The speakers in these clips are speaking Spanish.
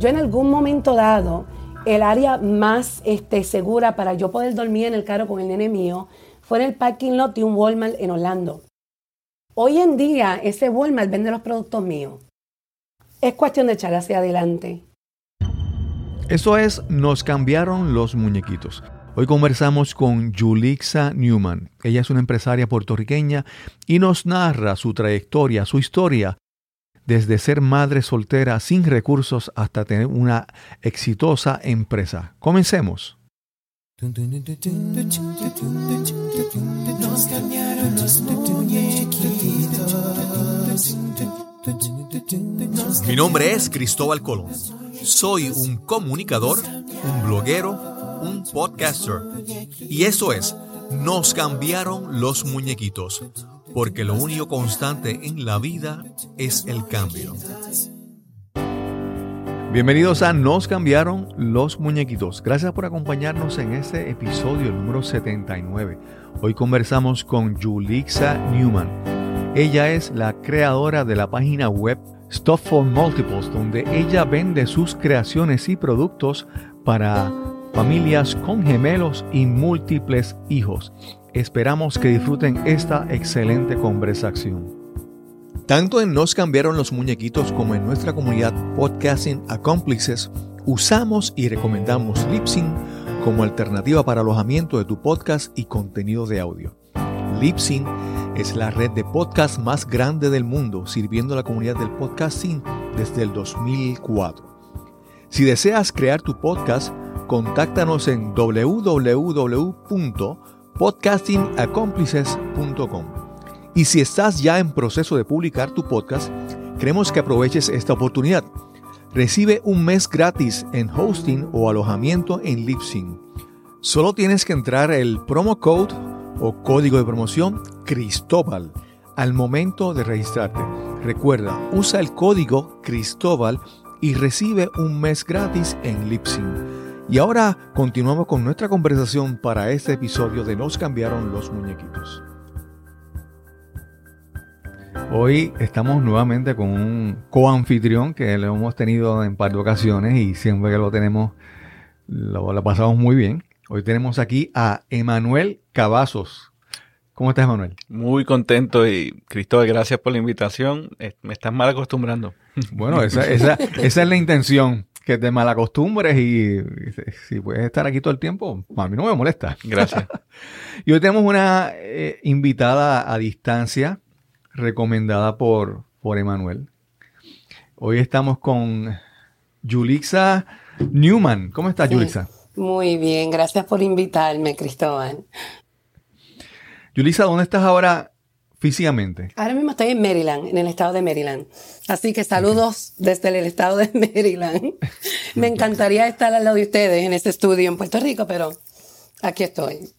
Yo en algún momento dado, el área más este, segura para yo poder dormir en el carro con el nene mío fue en el parking lot de un Walmart en Orlando. Hoy en día ese Walmart vende los productos míos. Es cuestión de echar hacia adelante. Eso es, nos cambiaron los muñequitos. Hoy conversamos con Julixa Newman. Ella es una empresaria puertorriqueña y nos narra su trayectoria, su historia, desde ser madre soltera sin recursos hasta tener una exitosa empresa. Comencemos. Mi nombre es Cristóbal Colón. Soy un comunicador, un bloguero, un podcaster. Y eso es, nos cambiaron los muñequitos, porque lo único constante en la vida es el cambio. Bienvenidos a Nos cambiaron los muñequitos. Gracias por acompañarnos en este episodio número 79. Hoy conversamos con Julixa Newman. Ella es la creadora de la página web Stuff for Multiples, donde ella vende sus creaciones y productos para familias con gemelos y múltiples hijos. Esperamos que disfruten esta excelente conversación. Tanto en Nos cambiaron los muñequitos como en nuestra comunidad Podcasting Accomplices, usamos y recomendamos Lipsync como alternativa para alojamiento de tu podcast y contenido de audio. Lipsync es la red de podcast más grande del mundo, sirviendo a la comunidad del podcasting desde el 2004. Si deseas crear tu podcast, contáctanos en www.podcastingaccomplices.com. Y si estás ya en proceso de publicar tu podcast, queremos que aproveches esta oportunidad. Recibe un mes gratis en hosting o alojamiento en Libsyn. Solo tienes que entrar el promo code o código de promoción Cristóbal al momento de registrarte. Recuerda, usa el código Cristóbal y recibe un mes gratis en Libsyn. Y ahora continuamos con nuestra conversación para este episodio de Nos cambiaron los muñequitos. Hoy estamos nuevamente con un coanfitrión que lo hemos tenido en par de ocasiones y siempre que lo tenemos lo, pasamos muy bien. Hoy tenemos aquí a Emanuel Cavazos. ¿Cómo estás, Emanuel? Muy contento y Cristóbal, gracias por la invitación. Me estás mal acostumbrando. Bueno, esa, esa es la intención que te malacostumbres y, si puedes estar aquí todo el tiempo, a mí no me molesta. Gracias. y hoy tenemos una eh, invitada a distancia recomendada por, por Emanuel. Hoy estamos con Yulixa Newman. ¿Cómo estás, Yulixa? Muy bien, gracias por invitarme, Cristóbal. Yulixa, ¿dónde estás ahora físicamente? Ahora mismo estoy en Maryland, en el estado de Maryland. Así que saludos desde el estado de Maryland. Me encantaría estar al lado de ustedes en este estudio en Puerto Rico, pero aquí estoy.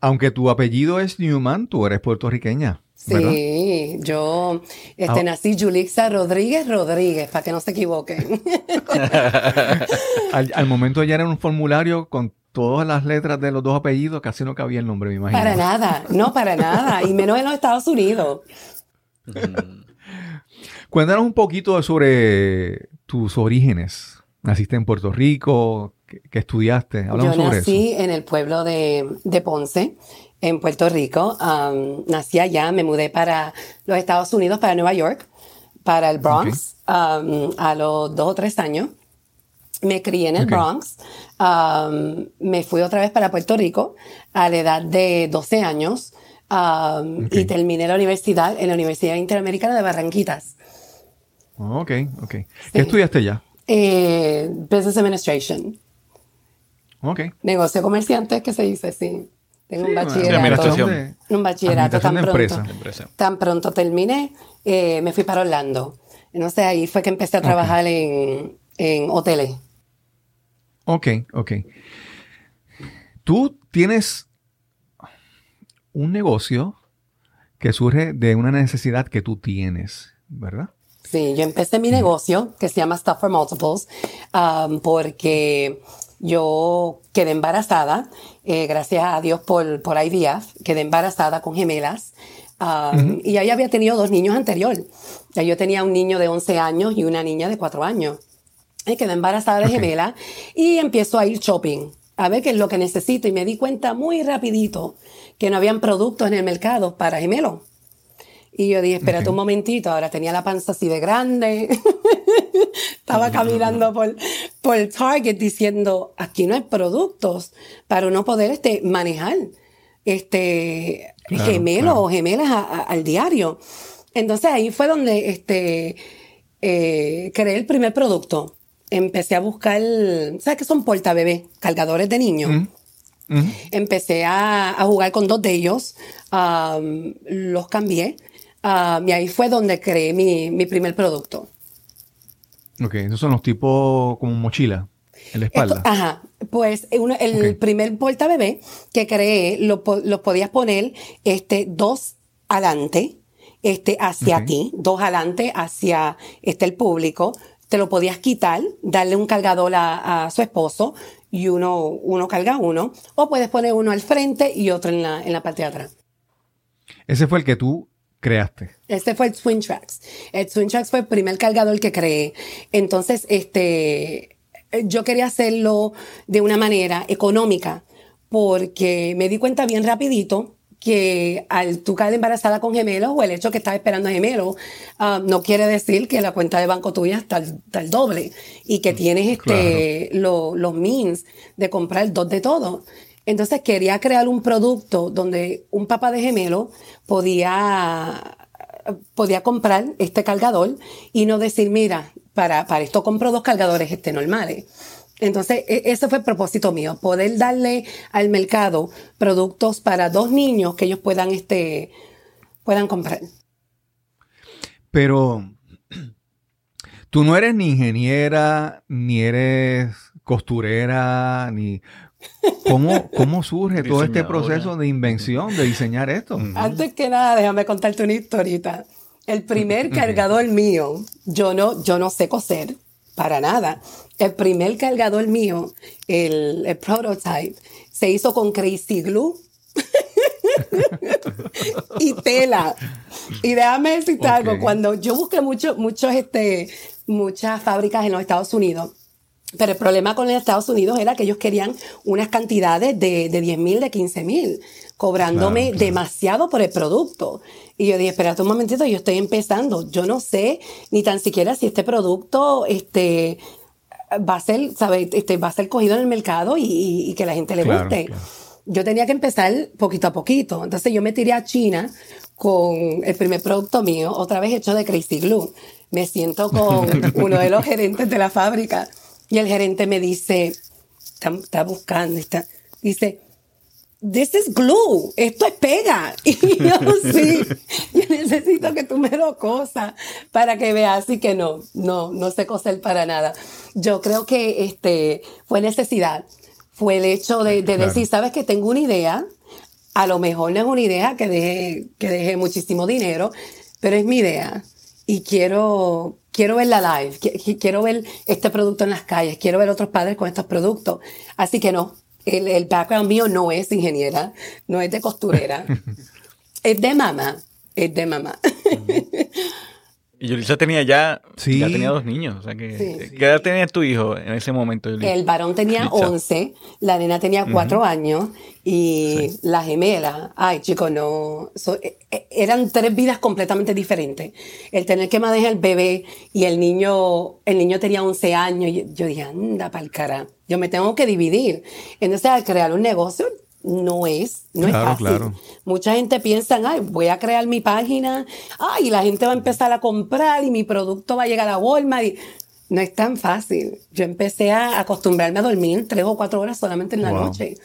Aunque tu apellido es Newman, tú eres puertorriqueña. Sí, yo este, ah. nací Julixa Rodríguez Rodríguez, para que no se equivoquen. al, al, momento ya era un formulario con todas las letras de los dos apellidos, casi no cabía el nombre, me imagino. Para nada, no para nada, y menos en los Estados Unidos. Cuéntanos un poquito sobre tus orígenes. Naciste en Puerto Rico, ¿qué, estudiaste? Hablamos Yo nací en el pueblo de, Ponce, en Puerto Rico. nací allá, me mudé para los Estados Unidos, para Nueva York, para el Bronx, a los dos o tres años. Me crié en el Bronx. Me fui otra vez para Puerto Rico a la edad de 12 años y terminé la universidad en la Universidad Interamericana de Barranquitas. Ok, ok. ¿Qué estudiaste ya? Eh, business Administration. Ok. Negocio comerciante, que se dice, sí. Tengo un bachillerato. Un bachillerato tan pronto. Tan pronto terminé, eh, me fui para Orlando. No sé, ahí fue que empecé a trabajar en, en hoteles. Ok, ok. Tú tienes un negocio que surge de una necesidad que tú tienes, ¿verdad? Sí, yo empecé mi negocio que se llama Stuff for Multiples um, porque yo quedé embarazada, eh, gracias a Dios por, por IVF, quedé embarazada con gemelas. Um, y ahí había tenido dos niños anteriores. Ya yo tenía un niño de 11 años y una niña de 4 años. Quedé embarazada de gemela y empiezo a ir shopping a ver qué es lo que necesito y me di cuenta muy rapidito que no habían productos en el mercado para gemelo. Y yo dije, espérate un momentito, ahora tenía la panza así de grande. Estaba caminando por, por Target diciendo, aquí no hay productos para uno poder este, manejar este gemelo o gemelas al diario. Entonces ahí fue donde este, eh, creé el primer producto. Empecé a buscar, ¿sabes qué son bebé Cargadores de niños. Empecé a, jugar con dos de ellos, los cambié y ahí fue donde creé mi, primer producto. Ok, esos son los tipos como mochila en la espalda. ajá, pues el primer porta bebé que creé lo, podías poner este, dos adelante, este, hacia ti, dos adelante hacia este, el público. Te lo podías quitar, darle un cargador a, su esposo y uno, uno carga uno, o puedes poner uno al frente y otro en la, en la parte de atrás. Ese fue el que tú creaste? Este fue el Twin Tracks. El Twin Tracks fue el primer cargador que creé. Entonces, este, yo quería hacerlo de una manera económica porque me di cuenta bien rapidito que al tú caer embarazada con gemelos o el hecho que estás esperando gemelos ah, no quiere decir que la cuenta de banco tuya está, el doble y que tienes este, los means de comprar dos de todo. Entonces quería crear un producto donde un papá de gemelo podía, podía comprar este cargador y no decir, mira, para, para esto compro dos cargadores este, normales. Entonces, e, ese fue el propósito mío, poder darle al mercado productos para dos niños que ellos puedan, este, puedan comprar. Pero tú no eres ni ingeniera, ni eres costurera, ni ¿Cómo, ¿Cómo surge todo este proceso de invención, de diseñar esto? Antes que nada, déjame contarte una historita. El primer cargador mío, yo no, yo no sé coser para nada. El primer cargador mío, el, prototype, se hizo con Crazy Glue y tela. Y déjame decirte algo, cuando yo busqué mucho, muchos, este, muchas fábricas en los Estados Unidos, pero el problema con los Estados Unidos era que ellos querían unas cantidades de, de 10 mil, de 15 mil, cobrándome demasiado por el producto. Y yo dije, espérate un momentito, yo estoy empezando. Yo no sé ni tan siquiera si este producto este, va a ser, ¿sabes? Este, va a ser cogido en el mercado y, que la gente le guste. Yo tenía que empezar poquito a poquito. Entonces yo me tiré a China con el primer producto mío, otra vez hecho de Crazy Glue. Me siento con uno de los gerentes de la fábrica y el gerente me dice, está, buscando, está, dice, this is glue, esto es pega. Y yo, sí, yo necesito que tú me lo cosas para que veas así que no, no, no sé coser para nada. Yo creo que este, fue necesidad, fue el hecho de, decir, sabes que tengo una idea, a lo mejor no es una idea que deje, que deje muchísimo dinero, pero es mi idea. Y quiero, quiero verla live, quiero ver este producto en las calles, quiero ver otros padres con estos productos. Así que no, el, el background mío no es ingeniera, no es de costurera, es de mamá, es de mamá. Y Yulisa tenía ya, ya tenía dos niños. O sea que, ¿Qué edad tenía tu hijo en ese momento, El varón tenía 11, la nena tenía 4 años y la gemela, ay chicos, no, e, e, eran tres vidas completamente diferentes. El tener que manejar el bebé y el niño, el niño tenía 11 años, y yo dije, anda pa'l cara, yo me tengo que dividir. Entonces al crear un negocio, no es, no es fácil. Mucha gente piensa, ay, voy a crear mi página, ay, la gente va a empezar a comprar y mi producto va a llegar a Walmart. Y... No es tan fácil. Yo empecé a acostumbrarme a dormir tres o cuatro horas solamente en la noche.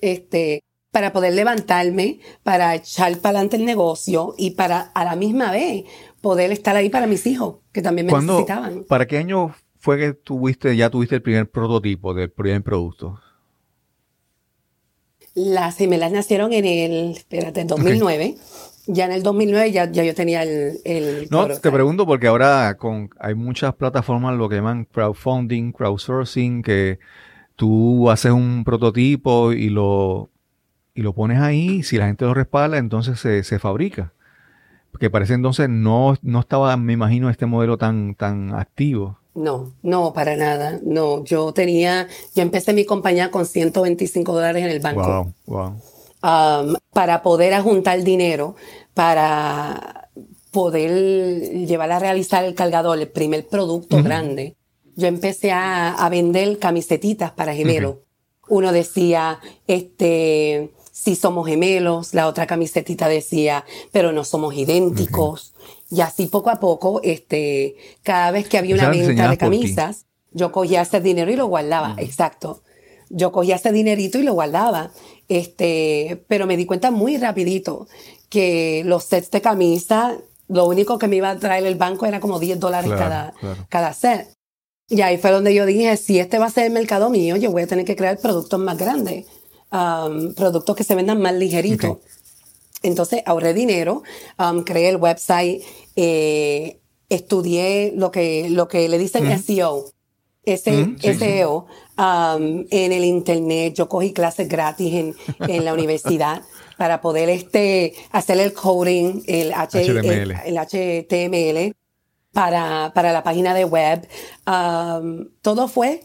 Este, para poder levantarme, para echar para adelante el negocio y para a la misma vez poder estar ahí para mis hijos, que también me necesitaban. ¿Para qué año fue que tuviste, ya tuviste el primer prototipo del primer producto? Las gemelas nacieron en el, espérate, 2009. Ya en el 2009 ya, ya yo tenía el... no, te pregunto porque ahora con, hay muchas plataformas, lo que llaman crowdfunding, crowdsourcing, que tú haces un prototipo y lo, y lo pones ahí, si la gente lo respalda, entonces se, se fabrica. Porque parece entonces no, no estaba, me imagino, este modelo tan, tan activo. No, no, para nada. No, yo tenía, yo empecé mi compañía con 125 dólares en el banco. Wow, wow. Um, para poder juntar dinero, para poder llevar a realizar el cargador, el primer producto grande. Yo empecé a, vender camisetitas para gemelos. Uno decía, este, si somos gemelos, la otra camisetita decía, pero no somos idénticos. Y así poco a poco, este, cada vez que había una venta de camisas, yo cogía ese dinero y lo guardaba. Exacto. Yo cogía ese dinerito y lo guardaba. Este, pero me di cuenta muy rapidito que los sets de camisa, lo único que me iba a traer el banco era como 10 dólares cada, cada set. Y ahí fue donde yo dije, si este va a ser el mercado mío, yo voy a tener que crear productos más grandes, um, productos que se vendan más ligeritos. Entonces ahorré dinero, um, creé el website, eh, estudié lo que, lo que le dicen SEO. SEO um, en el internet. Yo cogí clases gratis en, en la universidad para poder este, hacer el coding, el, HTML. el, HTML para, para, la página de web. Um, todo fue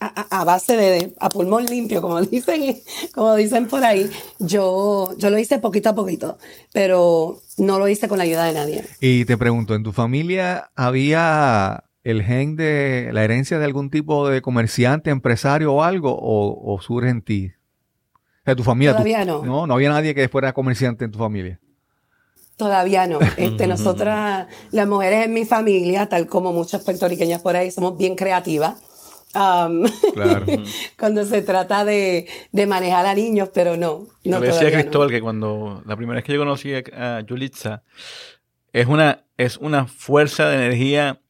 a, base de, a pulmón limpio, como dicen, como dicen por ahí, yo, yo lo hice poquito a poquito, pero no lo hice con la ayuda de nadie. Y te pregunto, ¿en tu familia había el gen de la herencia de algún tipo de comerciante, empresario o algo, o, surge en ti? O sea, tu familia. Todavía no. no. No había nadie que fuera comerciante en tu familia. Todavía no. Este, nosotras, las mujeres en mi familia, tal como muchas puertorriqueñas por ahí, somos bien creativas cuando se trata de, manejar a niños, pero no. no yo decía Cristóbal que cuando la primera vez que yo conocí a Yulitza, es una, es una fuerza de energía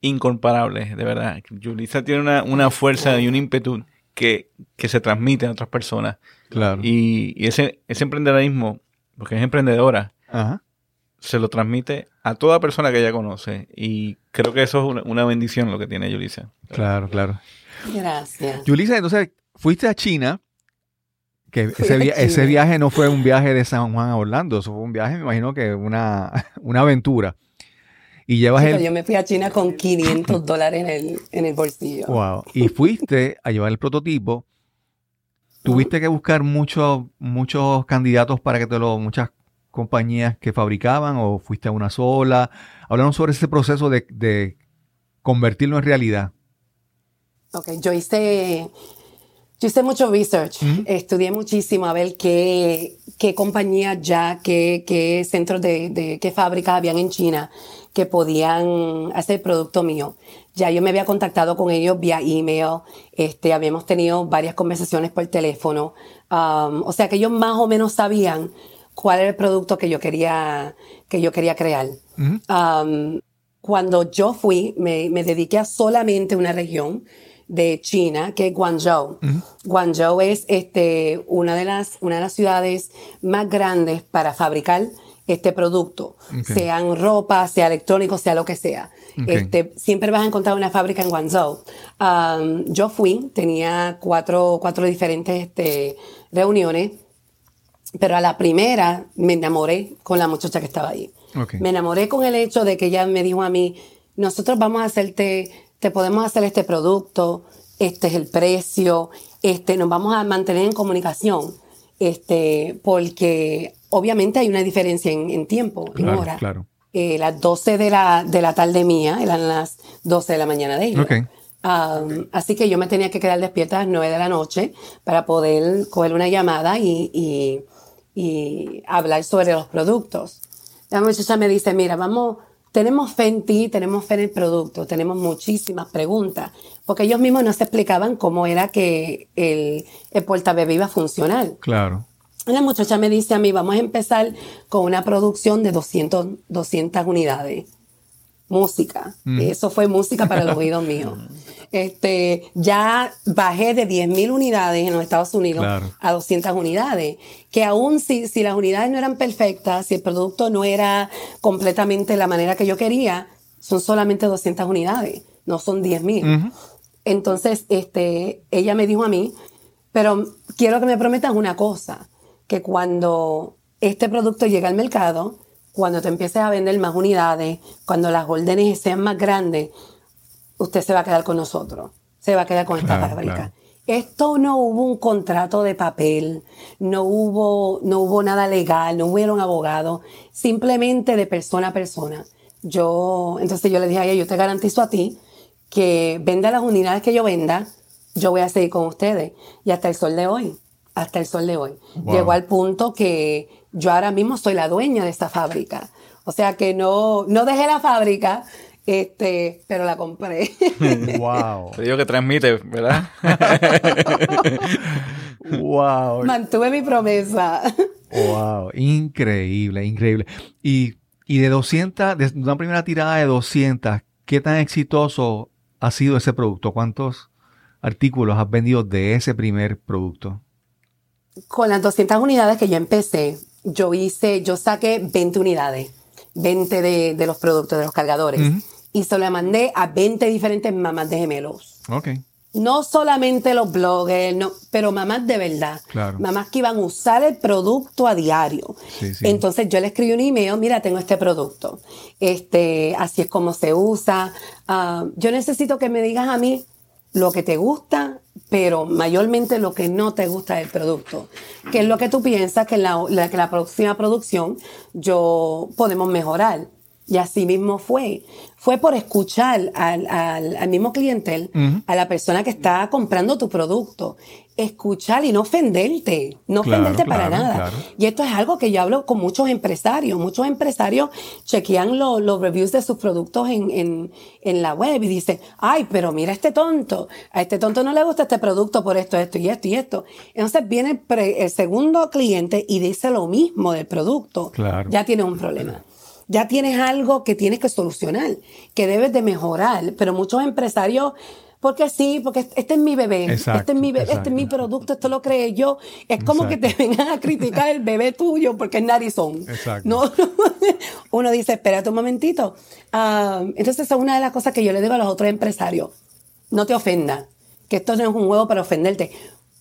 incomparable, de verdad. Yulitza tiene una, fuerza y un ímpetu que, que, se transmite a otras personas. Claro. Y, ese, ese emprendedorismo, porque es emprendedora, se lo transmite a toda persona que ella conoce. Y creo que eso es una, bendición lo que tiene Yulisa. Claro, claro. Gracias. Yulisa, entonces fuiste a China. Que ese, viaje no fue un viaje de San Juan a Orlando, eso fue un viaje, me imagino que una, una aventura. Y llevas el... Yo me fui a China con 500 dólares en el, en el bolsillo. Wow. Y fuiste a llevar el prototipo. Tuviste que buscar muchos, muchos candidatos para que te lo, muchas compañías que fabricaban o fuiste a una sola? Hablaron sobre ese proceso de, convertirlo en realidad. Ok, yo hice, yo hice mucho research, estudié muchísimo a ver qué, qué compañías ya, qué, qué centros de, qué fábricas habían en China que podían hacer producto mío. Ya yo me había contactado con ellos vía email, este, habíamos tenido varias conversaciones por teléfono, um, o sea que ellos más o menos sabían cuál era el producto que yo quería, que yo quería crear. Um, cuando yo fui, me, me, dediqué a solamente una región de China, que es Guangzhou. Guangzhou es este, una, de las, una de las ciudades más grandes para fabricar este producto, sean ropa, sea electrónico, sea lo que sea. Este, siempre vas a encontrar una fábrica en Guangzhou. Um, yo fui, tenía cuatro, cuatro diferentes este, reuniones pero a la primera me enamoré con la muchacha que estaba ahí. Me enamoré con el hecho de que ella me dijo a mí, nosotros vamos a hacerte, te podemos hacer este producto, este es el precio, este, nos vamos a mantener en comunicación, este, porque obviamente hay una diferencia en, tiempo, en hora. Claro. Eh, las 12 de la, de la tarde mía eran las 12 de la mañana de ella. así que yo me tenía que quedar despierta a las 9 de la noche para poder coger una llamada y y hablar sobre los productos. La muchacha me dice, mira, vamos, tenemos fe en ti, tenemos fe en el producto, tenemos muchísimas preguntas, porque ellos mismos no se explicaban cómo era que el, el portabebé iba a funcionar. Claro. La muchacha me dice a mí, vamos a empezar con una producción de 200, 200 unidades. Música. Mm. Eso fue música para los oídos míos. Este, ya bajé de 10.000 unidades en los Estados Unidos a 200 unidades, que aún si, si las unidades no eran perfectas, si el producto no era completamente la manera que yo quería, son solamente 200 unidades, no son 10.000. Entonces, este, ella me dijo a mí, pero quiero que me prometas una cosa, que cuando este producto llegue al mercado, cuando te empieces a vender más unidades, cuando las órdenes sean más grandes, usted se va a quedar con nosotros, se va a quedar con esta fábrica. Esto no hubo un contrato de papel, no hubo, no hubo nada legal, no hubieron abogados, simplemente de persona a persona. Yo, entonces yo le dije a ella, yo te garantizo a ti que venda las unidades que yo venda, yo voy a seguir con ustedes. Y hasta el sol de hoy, hasta el sol de hoy. Llegó al punto que yo ahora mismo soy la dueña de esta fábrica. O sea que no, no dejé la fábrica, este, pero la compré. wow. Te digo que transmite, ¿verdad? wow. Mantuve mi promesa. wow, increíble, increíble. Y, y de 200, de una primera tirada de 200, ¿qué tan exitoso ha sido ese producto? ¿Cuántos artículos has vendido de ese primer producto? Con las 200 unidades que yo empecé, yo hice, yo saqué 20 unidades, 20 de, los productos, de los cargadores y se lo mandé a 20 diferentes mamás de gemelos. Ok. No solamente los bloggers, no, pero mamás de verdad. Claro. Mamás que iban a usar el producto a diario. Sí, sí. Entonces yo le escribí un email, mira, tengo este producto. Este, así es como se usa. Ah, yo necesito que me digas a mí lo que te gusta, pero mayormente lo que no te gusta del producto. ¿Qué es lo que tú piensas que en la, la, que la próxima producción yo podemos mejorar? Y así mismo fue. Fue por escuchar al, al, mismo clientel, a la persona que está comprando tu producto. Escuchar y no ofenderte, no ofenderte para nada. Y esto es algo que yo hablo con muchos empresarios. Muchos empresarios chequean los reviews de sus productos en, en, en, la web y dicen, ay, pero mira este tonto. A este tonto no le gusta este producto por esto, esto y esto y esto. Entonces viene el, el segundo cliente y dice lo mismo del producto. Ya tiene un problema ya tienes algo que tienes que solucionar, que debes de mejorar. Pero muchos empresarios, porque sí, porque este es mi bebé, este es mi bebé, este es mi producto, esto lo creé yo. Es como que te vengan a criticar el bebé tuyo porque es narizón. No, uno dice, espérate un momentito. Ah, entonces, esa es una de las cosas que yo le digo a los otros empresarios. No te ofenda, que esto no es un huevo para ofenderte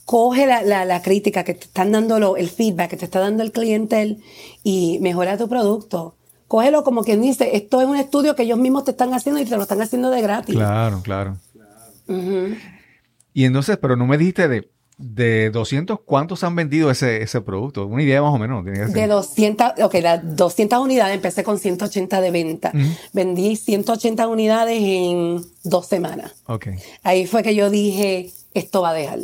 coge la, la, crítica que te están dando, el feedback que te está dando el cliente y mejora tu producto cógelo como quien dice, esto es un estudio que ellos mismos te están haciendo y te lo están haciendo de gratis. Claro, claro. Y entonces, pero no me dijiste de, de 200, ¿cuántos han vendido ese, ese producto? Una idea más o menos. de 200, ok, las 200 unidades, empecé con 180 de venta. Vendí 180 unidades en dos semanas. Ok. Ahí fue que yo dije, esto va a dejar.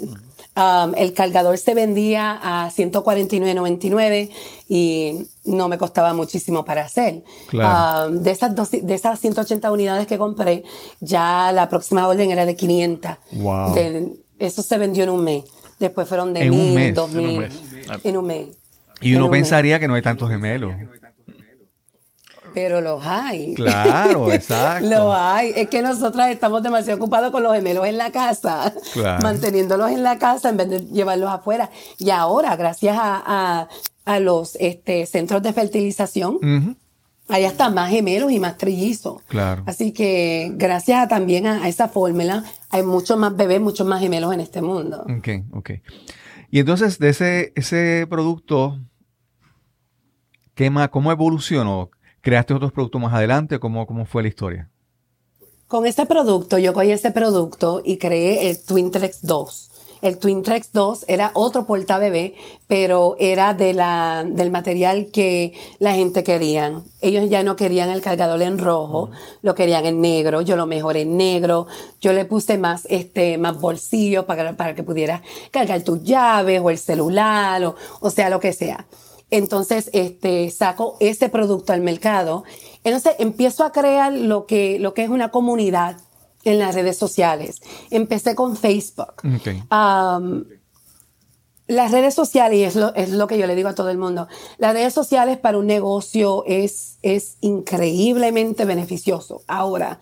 Um, el cargador se vendía a 149.99 y no me costaba muchísimo para hacer. Um, de, esas de esas 180 unidades que compré, ya la próxima orden era de 500. Wow. eso se vendió en un mes. Después fueron de 1000, 2000. En un mes. Y uno pensaría que no hay tantos gemelos. Pero los hay. Claro, exacto. los hay. Es que nosotras estamos demasiado ocupados con los gemelos en la casa, manteniéndolos en la casa en vez de llevarlos afuera. Y ahora, gracias a, los este, centros de fertilización, hay hasta más gemelos y más trillizos. Claro. Así que gracias también a, esa fórmula, hay muchos más bebés, muchos más gemelos en este mundo. Ok, ok. Y entonces, de ese, ese producto, ¿qué más, ¿cómo evolucionó? ¿Creaste otros productos más adelante? ¿Cómo, cómo fue la historia? Con este producto, yo cogí ese producto y creé el Twintrex 2. El Twintrex 2 era otro bebé, pero era de la, del material que la gente quería. Ellos ya no querían el cargador en rojo, lo querían en negro. Yo lo mejoré en negro. Yo le puse más, este, más bolsillo para, para que pudieras cargar tus llaves o el celular o, o sea, lo que sea. Entonces, este, saco ese producto al mercado. Entonces, empiezo a crear lo que, lo que es una comunidad en las redes sociales. Empecé con Facebook. las redes sociales, y es lo, es lo que yo le digo a todo el mundo, las redes sociales para un negocio es, es increíblemente beneficioso. Ahora,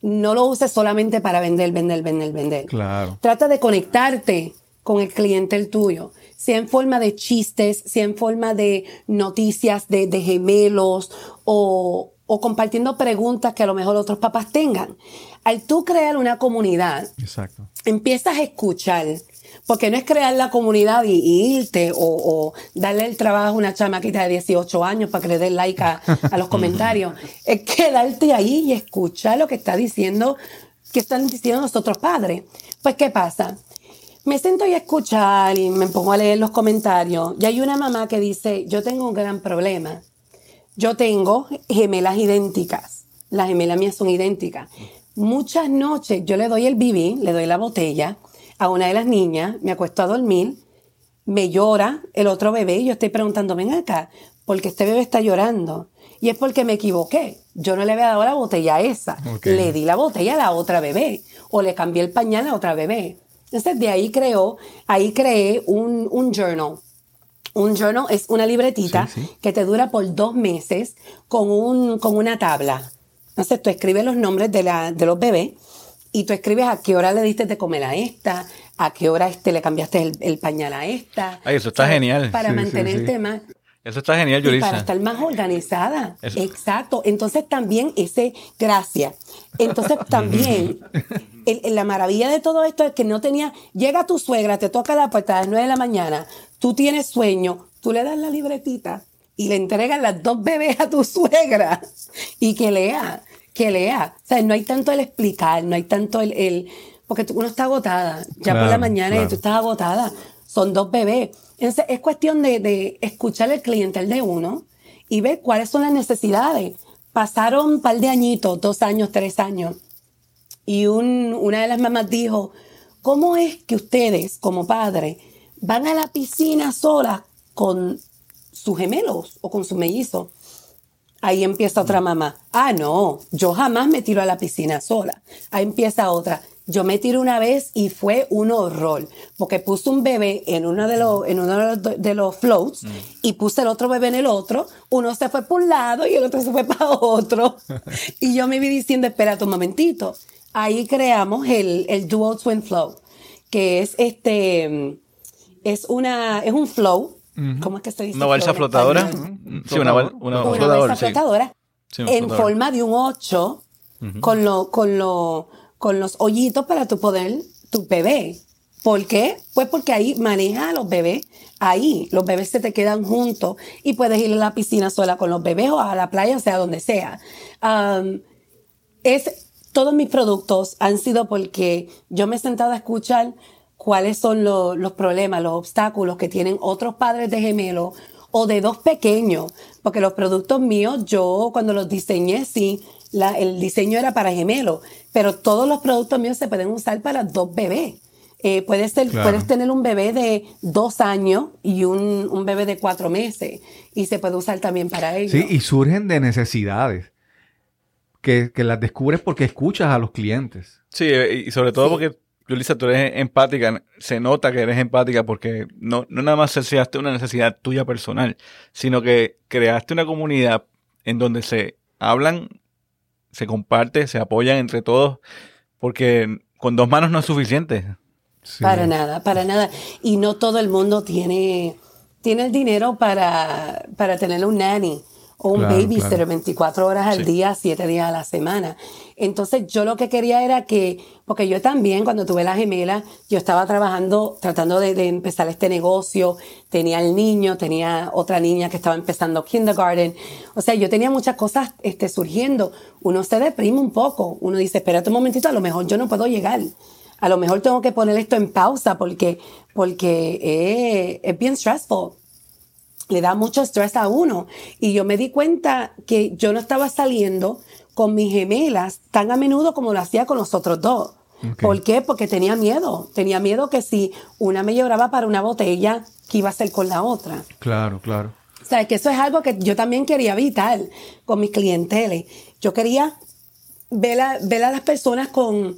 no lo uses solamente para vender, vender, vender, vender. Claro. Trata de conectarte con el cliente el tuyo sea en forma de chistes, sea en forma de noticias de, gemelos o, o, compartiendo preguntas que a lo mejor otros papás tengan. Al tú crear una comunidad, Exacto. empiezas a escuchar, porque no es crear la comunidad y, irte o, darle el trabajo a una chamaquita de 18 años para que le dé like a, a los comentarios. es quedarte ahí y escuchar lo que está diciendo ¿Qué están diciendo los otros padres? Pues, ¿qué pasa? Me siento y a escuchar y me pongo a leer los comentarios. Y hay una mamá que dice, yo tengo un gran problema. Yo tengo gemelas idénticas. Las gemelas mías son idénticas. Muchas noches yo le doy el bibí, le doy la botella a una de las niñas, me acuesto a dormir, me llora el otro bebé y yo estoy preguntando, ven acá, porque este bebé está llorando. Y es porque me equivoqué. Yo no le había dado la botella a esa. Le di la botella a la otra bebé. O le cambié el pañal a otra bebé. Entonces, de ahí creó, ahí creé un, un journal. Un journal es una libretita que te dura por dos meses con, un, con una tabla. Entonces, tú escribes los nombres de, la, de los bebés y tú escribes a qué hora le diste de comer a esta, a qué hora este le cambiaste el, pañal a esta. Ay, eso está genial. Para mantenerte más eso está genial, Yulisa. para estar más organizada. Exacto. Entonces también ese, gracias. Entonces también, la maravilla de todo esto es que no tenía, llega tu suegra, te toca la puerta a las 9 de la mañana, tú tienes sueño, tú le das la libretita y le entregas las dos bebés a tu suegra y que lea, que lea. O sea, no hay tanto el explicar, no hay tanto el, porque uno está agotada, ya por la mañana y tú estás agotada. Son dos bebés es cuestión de, escuchar el cliente de uno y ver cuáles son las necesidades. Pasaron un par de añitos, dos años, tres años, y una de las mamás dijo, ¿cómo es que ustedes como padres van a la piscina sola con sus gemelos o con sus mellizos? Ahí empieza otra mamá. Ah, no, yo jamás me tiro a la piscina sola. Ahí empieza otra. Yo me tiré una vez y fue un horror, porque puse un bebé en uno de los, en uno de los, floats mm. y puse el otro bebé en el otro. Uno se fue por un lado y el otro se fue para otro. y yo me vi diciendo, espérate un momentito. Ahí creamos el, el Dual Twin Flow, que es este, es una, es un flow. ¿Cómo es que se dice? Una balsa flotadora. Sí, una, balsa flotadora. en forma de un 8 con lo, con lo, con los hoyitos para tu poder, tu bebé. ¿Por qué? Pues porque ahí maneja a los bebés, ahí los bebés se te quedan juntos y puedes ir a la piscina sola con los bebés o a la playa, sea, donde sea. es, todos mis productos han sido porque yo me he sentado a escuchar cuáles son los problemas, los obstáculos que tienen otros padres de gemelos o de dos pequeños, porque los productos míos, yo cuando los diseñé, sí, el diseño era para gemelos, pero todos los productos míos se pueden usar para dos bebés. Eh, puedes, puedes tener un bebé de dos años y un, un, bebé de cuatro meses y se puede usar también para ellos. Sí, y surgen de necesidades que, que las descubres porque escuchas a los clientes. Sí, y sobre todo porque, Julissa, tú eres empática, se nota que eres empática porque no, no nada más saciaste una necesidad tuya personal, sino que creaste una comunidad en donde se hablan se comparte, se apoyan entre todos, porque con dos manos no es suficiente. Para nada, para nada. Y no todo el mundo tiene, tiene el dinero para, para tener un nanny o un babysitter 24 horas al día, 7 días a la semana. Entonces yo lo que quería era que, porque yo también cuando tuve la gemela, yo estaba trabajando, tratando de, empezar este negocio, tenía el niño, tenía otra niña que estaba empezando kindergarten, o sea, yo tenía muchas cosas este, surgiendo. Uno se deprime un poco, uno dice, espérate un momentito, a lo mejor yo no puedo llegar. A lo mejor tengo que poner esto en pausa porque, porque eh, es bien stressful le da mucho estrés a uno. Y yo me di cuenta que yo no estaba saliendo con mis gemelas tan a menudo como lo hacía con los otros dos. ¿Por qué? Porque tenía miedo. Tenía miedo que si una me lloraba para una botella, ¿qué iba a hacer con la otra? Claro, claro. O sea, que eso es algo que yo también quería evitar con mis clienteles. Yo quería ver a, ver a las personas con,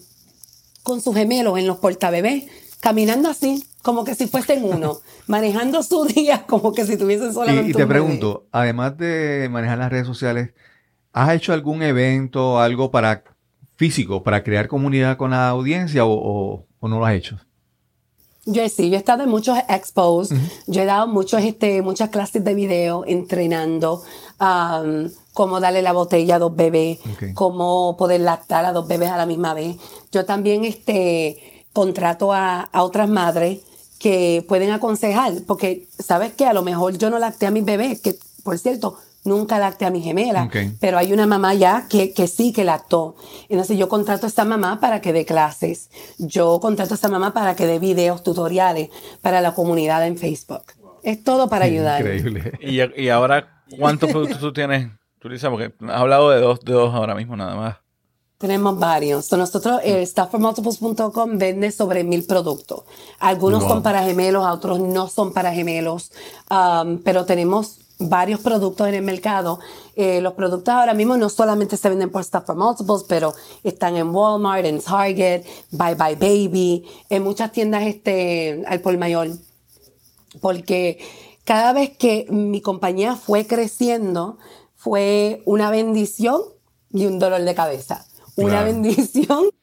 con sus gemelos en los portabebés, caminando así, como que si fuesen uno, manejando su día como que si tuviesen solamente Y, y te pregunto, además de manejar las redes sociales, ¿has hecho algún evento, algo para físico, para crear comunidad con la audiencia o, no lo has hecho? Yo sí, yo he estado en muchos expos, yo he dado muchos, este, muchas clases de video entrenando um, cómo darle la botella a dos bebés, cómo poder lactar a dos bebés a la misma vez. Yo también este, contrato a, a otras madres que pueden aconsejar, porque sabes que a lo mejor yo no lacté a mis bebés, que por cierto, nunca lacté a mi gemela, pero hay una mamá ya que, que sí que lactó. Entonces yo contrato a esta mamá para que dé clases, yo contrato a esta mamá para que dé videos, tutoriales para la comunidad en Facebook. Es todo para ayudar. Increíble. Y, y ahora, ¿cuántos productos tú tienes, Tulisa? Porque has hablado de dos, de dos ahora mismo nada más. Tenemos varios. nosotros, eh, staffformultiples.com vende sobre mil productos. Algunos son para gemelos, otros no son para gemelos. Um, pero tenemos varios productos en el mercado. Eh, los productos ahora mismo no solamente se venden por Stuff for Multiples, pero están en Walmart, en Target, Bye Bye Baby, en muchas tiendas este, al por mayor. Porque cada vez que mi compañía fue creciendo, fue una bendición y un dolor de cabeza. Una bendición.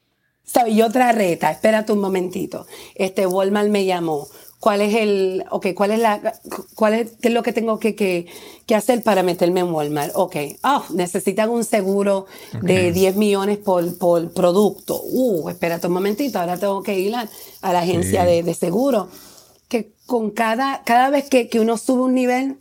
Y otra reta, espérate un momentito. Este Walmart me llamó cuál es el, ok, cuál es la, cuál es, qué es lo que tengo que, que, que hacer para meterme en Walmart. Ok, oh, necesitan un seguro de 10 millones por, por producto. Uh, espérate un momentito, ahora tengo que ir a, la agencia de, de, seguro. Que con cada, cada vez que, que uno sube un nivel,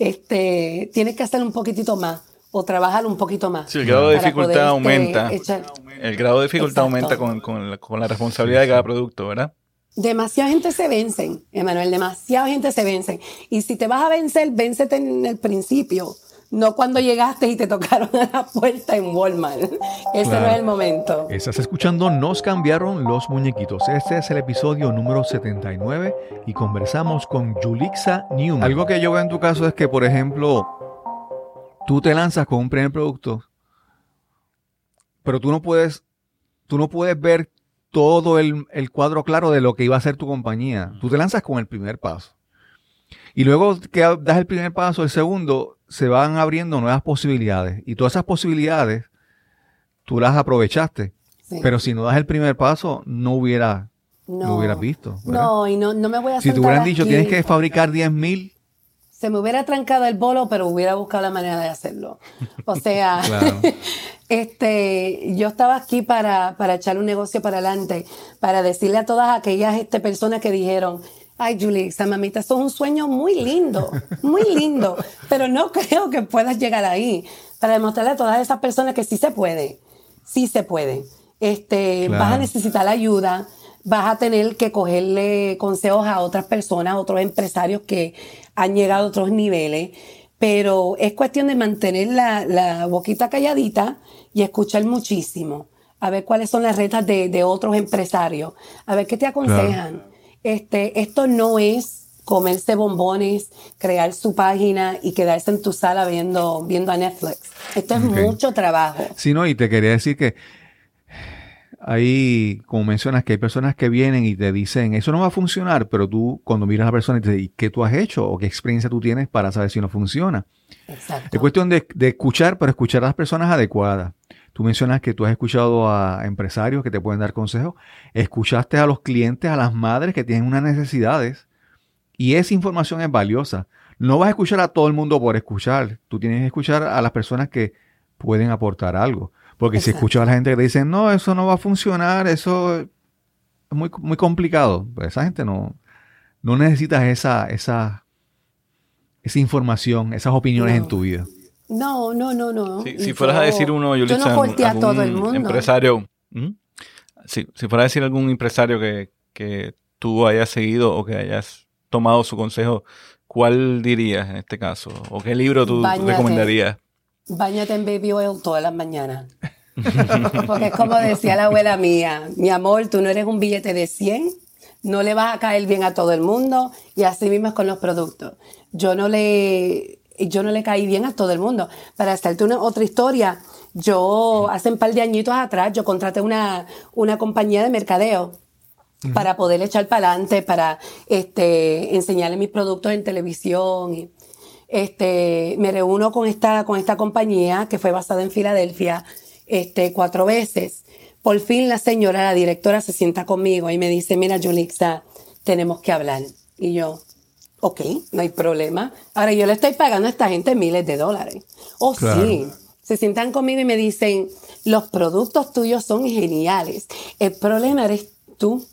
este, tienes que hacer un poquitito más o trabajar un poquito más. Sí, el grado de dificultad aumenta. el grado de dificultad aumenta con, con, la, con, la, responsabilidad de cada producto, ¿verdad? Demasiada gente se vencen, Emanuel, demasiada gente se vencen. Y si te vas a vencer, véncete en el principio, no cuando llegaste y te tocaron a la puerta en Walmart. Ese no es el momento. Estás escuchando Nos cambiaron los muñequitos. Este es el episodio número 79 y conversamos con Julixa Newman. Algo que yo veo en tu caso es que, por ejemplo, tú te lanzas con un primer producto, pero tú no puedes, tú no puedes ver todo el, cuadro claro de lo que iba a ser tu compañía. Tú te lanzas con el primer paso. Y luego que das el primer paso, el segundo, se van abriendo nuevas posibilidades. Y todas esas posibilidades, tú las aprovechaste. Pero si no das el primer paso, no hubiera, no, hubieras visto. No, y no, me voy a Si te hubieran dicho, tienes que fabricar 10 mil. Se me hubiera trancado el bolo, pero hubiera buscado la manera de hacerlo. O sea, Este, yo estaba aquí para, para echar un negocio para adelante, para decirle a todas aquellas este, personas que dijeron, ay, Julie, mamita, eso es un sueño muy lindo, muy lindo, pero no creo que puedas llegar ahí, para demostrarle a todas esas personas que sí se puede, sí se puede. Este, Vas a necesitar ayuda, vas a tener que cogerle consejos a otras personas, a otros empresarios que han llegado a otros niveles, pero es cuestión de mantener la, la boquita calladita y escuchar muchísimo, a ver cuáles son las retas de, otros empresarios, a ver qué te aconsejan. Este, esto no es comerse bombones, crear su página y quedarse en tu sala viendo, viendo a Netflix. Esto es mucho trabajo. Sí, no, y te quería decir que ahí, como mencionas, que hay personas que vienen y te dicen, eso no va a funcionar, pero tú cuando miras a la persona y te dices, ¿qué tú has hecho? ¿O qué experiencia tú tienes para saber si no funciona? Exacto. Es cuestión de, de escuchar, pero escuchar a las personas adecuadas. Tú mencionas que tú has escuchado a empresarios que te pueden dar consejos. Escuchaste a los clientes, a las madres que tienen unas necesidades. Y esa información es valiosa. No vas a escuchar a todo el mundo por escuchar. Tú tienes que escuchar a las personas que pueden aportar algo. Porque si escuchas a la gente que te dice, no, eso no va a funcionar, eso es muy, muy complicado. Pues esa gente no, no necesitas esa, esa, esa información, esas opiniones en tu vida. No, no, no, no. si fueras a decir uno, yo, no a todo el mundo. Empresario. Si, si fueras a decir algún empresario que, que tú hayas seguido o que hayas tomado su consejo, ¿cuál dirías en este caso? ¿O qué libro tú recomendarías? Báñate en baby oil todas las mañanas. Porque es como decía la abuela mía, mi amor, tú no eres un billete de 100, no le vas a caer bien a todo el mundo y así mismo es con los productos. Yo no le yo no le caí bien a todo el mundo. Para hacerte una otra historia, yo hace un par de añitos atrás, yo contraté una, una compañía de mercadeo para poder echar para adelante, para este, enseñarle mis productos en televisión. Este, me reúno con esta, con esta compañía que fue basada en Filadelfia este, cuatro veces. Por fin la señora, la directora, se sienta conmigo y me dice, mira, Julixa, tenemos que hablar. Y yo, Ok, no hay problema. Ahora yo le estoy pagando a esta gente miles de dólares. Oh, sí. Se sientan conmigo y me dicen, los productos tuyos son geniales. El problema eres tú.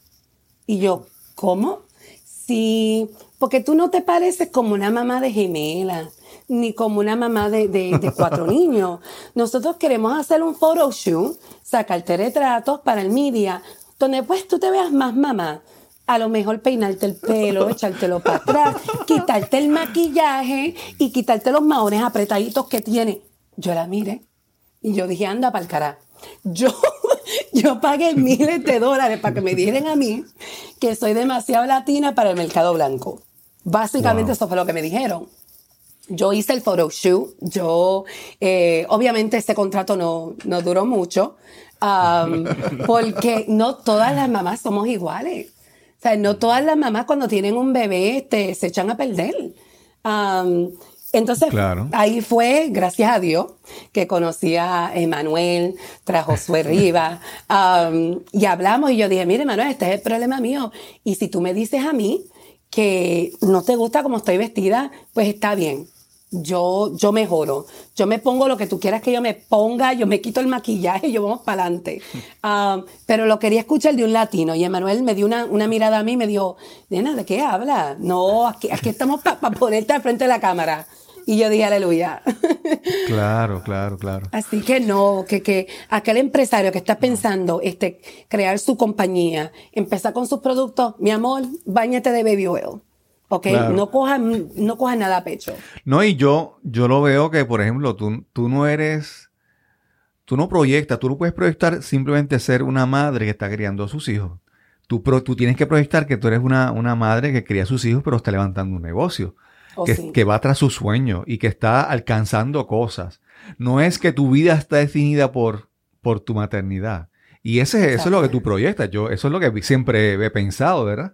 Y yo, ¿cómo? Sí, porque tú no te pareces como una mamá de gemela. ni como una mamá de, de, cuatro niños. Nosotros queremos hacer un photoshoot, sacarte retratos para el media, donde pues tú te veas más mamá. A lo mejor peinarte el pelo, echártelo para atrás, quitarte el maquillaje y quitarte los maones apretaditos que tiene. Yo la miré y yo dije, anda para el carajo. Yo, yo pagué miles de dólares para que me dijeran a mí que soy demasiado latina para el mercado blanco. Básicamente eso fue lo que me dijeron. Yo hice el photoshoot. Yo, eh, obviamente ese contrato no, no duró mucho, um, porque no todas las mamás somos iguales. O sea, no todas las mamás cuando tienen un bebé este, se echan a perder. Um, entonces, ahí fue, gracias a Dios, que conocí a Emanuel, trajo su Riva, um, y hablamos y yo dije, mire, Emanuel, este es el problema mío. Y si tú me dices a mí que no te gusta cómo estoy vestida, pues está bien. Yo, yo mejoro. Yo me pongo lo que tú quieras que yo me ponga, yo me quito el maquillaje y yo vamos para adelante. Um, pero lo quería escuchar de un latino y Emanuel me dio una, una, mirada a mí y me dijo, nena, ¿de qué habla? No, aquí, aquí estamos para ponerte al frente de la cámara. Y yo dije, aleluya. Claro, claro, claro. Así que no, que, que aquel empresario que está pensando este, crear su compañía, empezar con sus productos, mi amor, bañate de baby oil. ¿Ok? No cojas no coja nada a pecho. No, y yo, yo lo veo que, por ejemplo, tú, tú no eres, tú no proyectas, tú no puedes proyectar simplemente ser una madre que está criando a sus hijos. Tú, tú tienes que proyectar que tú eres una, una madre que cría a sus hijos, pero está levantando un negocio. Oh, que, va tras su sueño y que está alcanzando cosas. No es que tu vida está definida por, por tu maternidad. Y ese, eso es lo que tú proyectas. Yo, eso es lo que siempre he pensado, ¿verdad?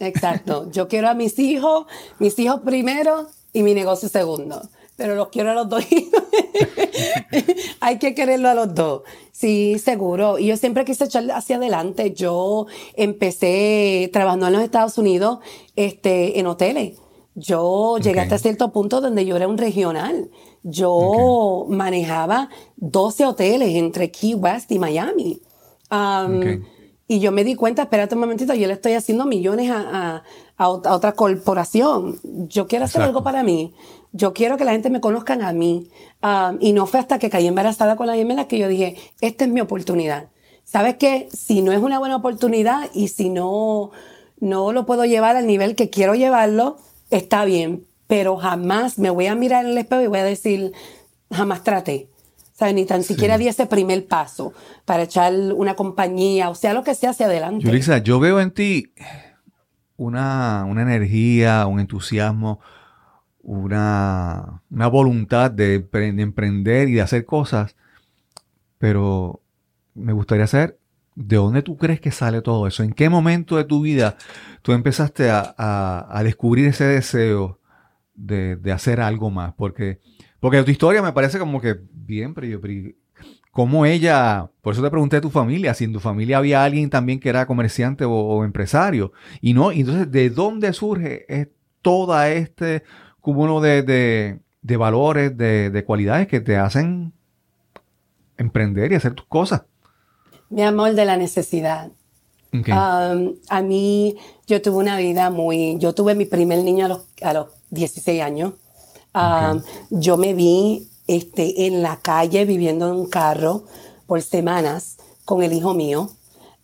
Exacto. Yo quiero a mis hijos, mis hijos primero y mi negocio segundo. Pero los quiero a los dos Hay que quererlo a los dos. Sí, seguro. Y yo siempre quise echar hacia adelante. Yo empecé trabajando en los Estados Unidos este, en hoteles. Yo llegué hasta cierto punto donde yo era un regional. Yo manejaba 12 hoteles entre Key West y Miami. Um, y yo me di cuenta, espérate un momentito, yo le estoy haciendo millones a, a, otra corporación. Yo quiero hacer algo para mí. Yo quiero que la gente me conozca a mí. Um, y no fue hasta que caí embarazada con la gemela que yo dije, esta es mi oportunidad. ¿Sabes qué? Si no es una buena oportunidad y si no, no lo puedo llevar al nivel que quiero llevarlo, está bien, pero jamás me voy a mirar en el espejo y voy a decir, jamás traté. ¿Sabes? Ni tan siquiera di ese primer paso para echar una compañía, o sea, lo que sea hacia adelante. Yulisa, yo veo en ti una, una energía, un entusiasmo, una, una voluntad de, de, emprender y de hacer cosas, pero me gustaría saber de dónde tú crees que sale todo eso. ¿En qué momento de tu vida tú empezaste a, descubrir ese deseo de, hacer algo más? Porque, porque tu historia me parece como que bien, pero, como ella, por eso te pregunté de tu familia, si en tu familia había alguien también que era comerciante o, empresario. Y no, entonces, ¿de dónde surge toda este cúmulo de, valores, de, cualidades que te hacen emprender y hacer tus cosas? Mi amor de la necesidad. Um, a mí, yo tuve una vida muy. Yo tuve mi primer niño a los, a los 16 años. Um, yo me vi este, en la calle viviendo en un carro por semanas con el hijo mío.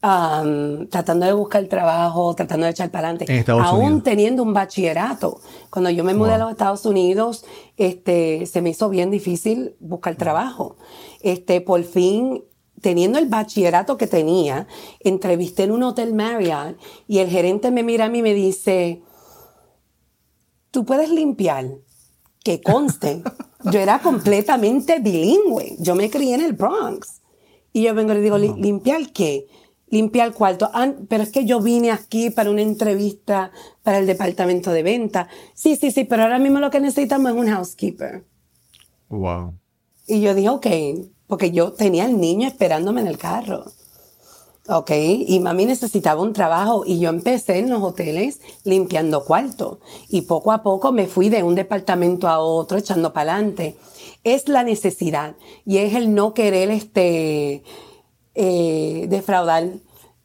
Um, tratando de buscar trabajo, tratando de echar para adelante, aún teniendo un bachillerato. Cuando yo me mudé a los Estados Unidos, este, se me hizo bien difícil buscar trabajo. Este, por fin teniendo el bachillerato que tenía, entrevisté en un hotel Marriott y el gerente me mira a mí y me dice, tú puedes limpiar, que conste, yo era completamente bilingüe, yo me crié en el Bronx. Y yo vengo y le digo, ¿limpiar qué? Limpiar el cuarto. Ah, pero es que yo vine aquí para una entrevista para el departamento de venta. Sí, sí, sí, pero ahora mismo lo que necesitamos es un housekeeper. Wow. Y yo dije, ok, porque yo tenía el niño esperándome en el carro. ¿ok? Y mami necesitaba un trabajo y yo empecé en los hoteles limpiando cuarto y poco a poco me fui de un departamento a otro echando para adelante. Es la necesidad y es el no querer este, eh, defraudar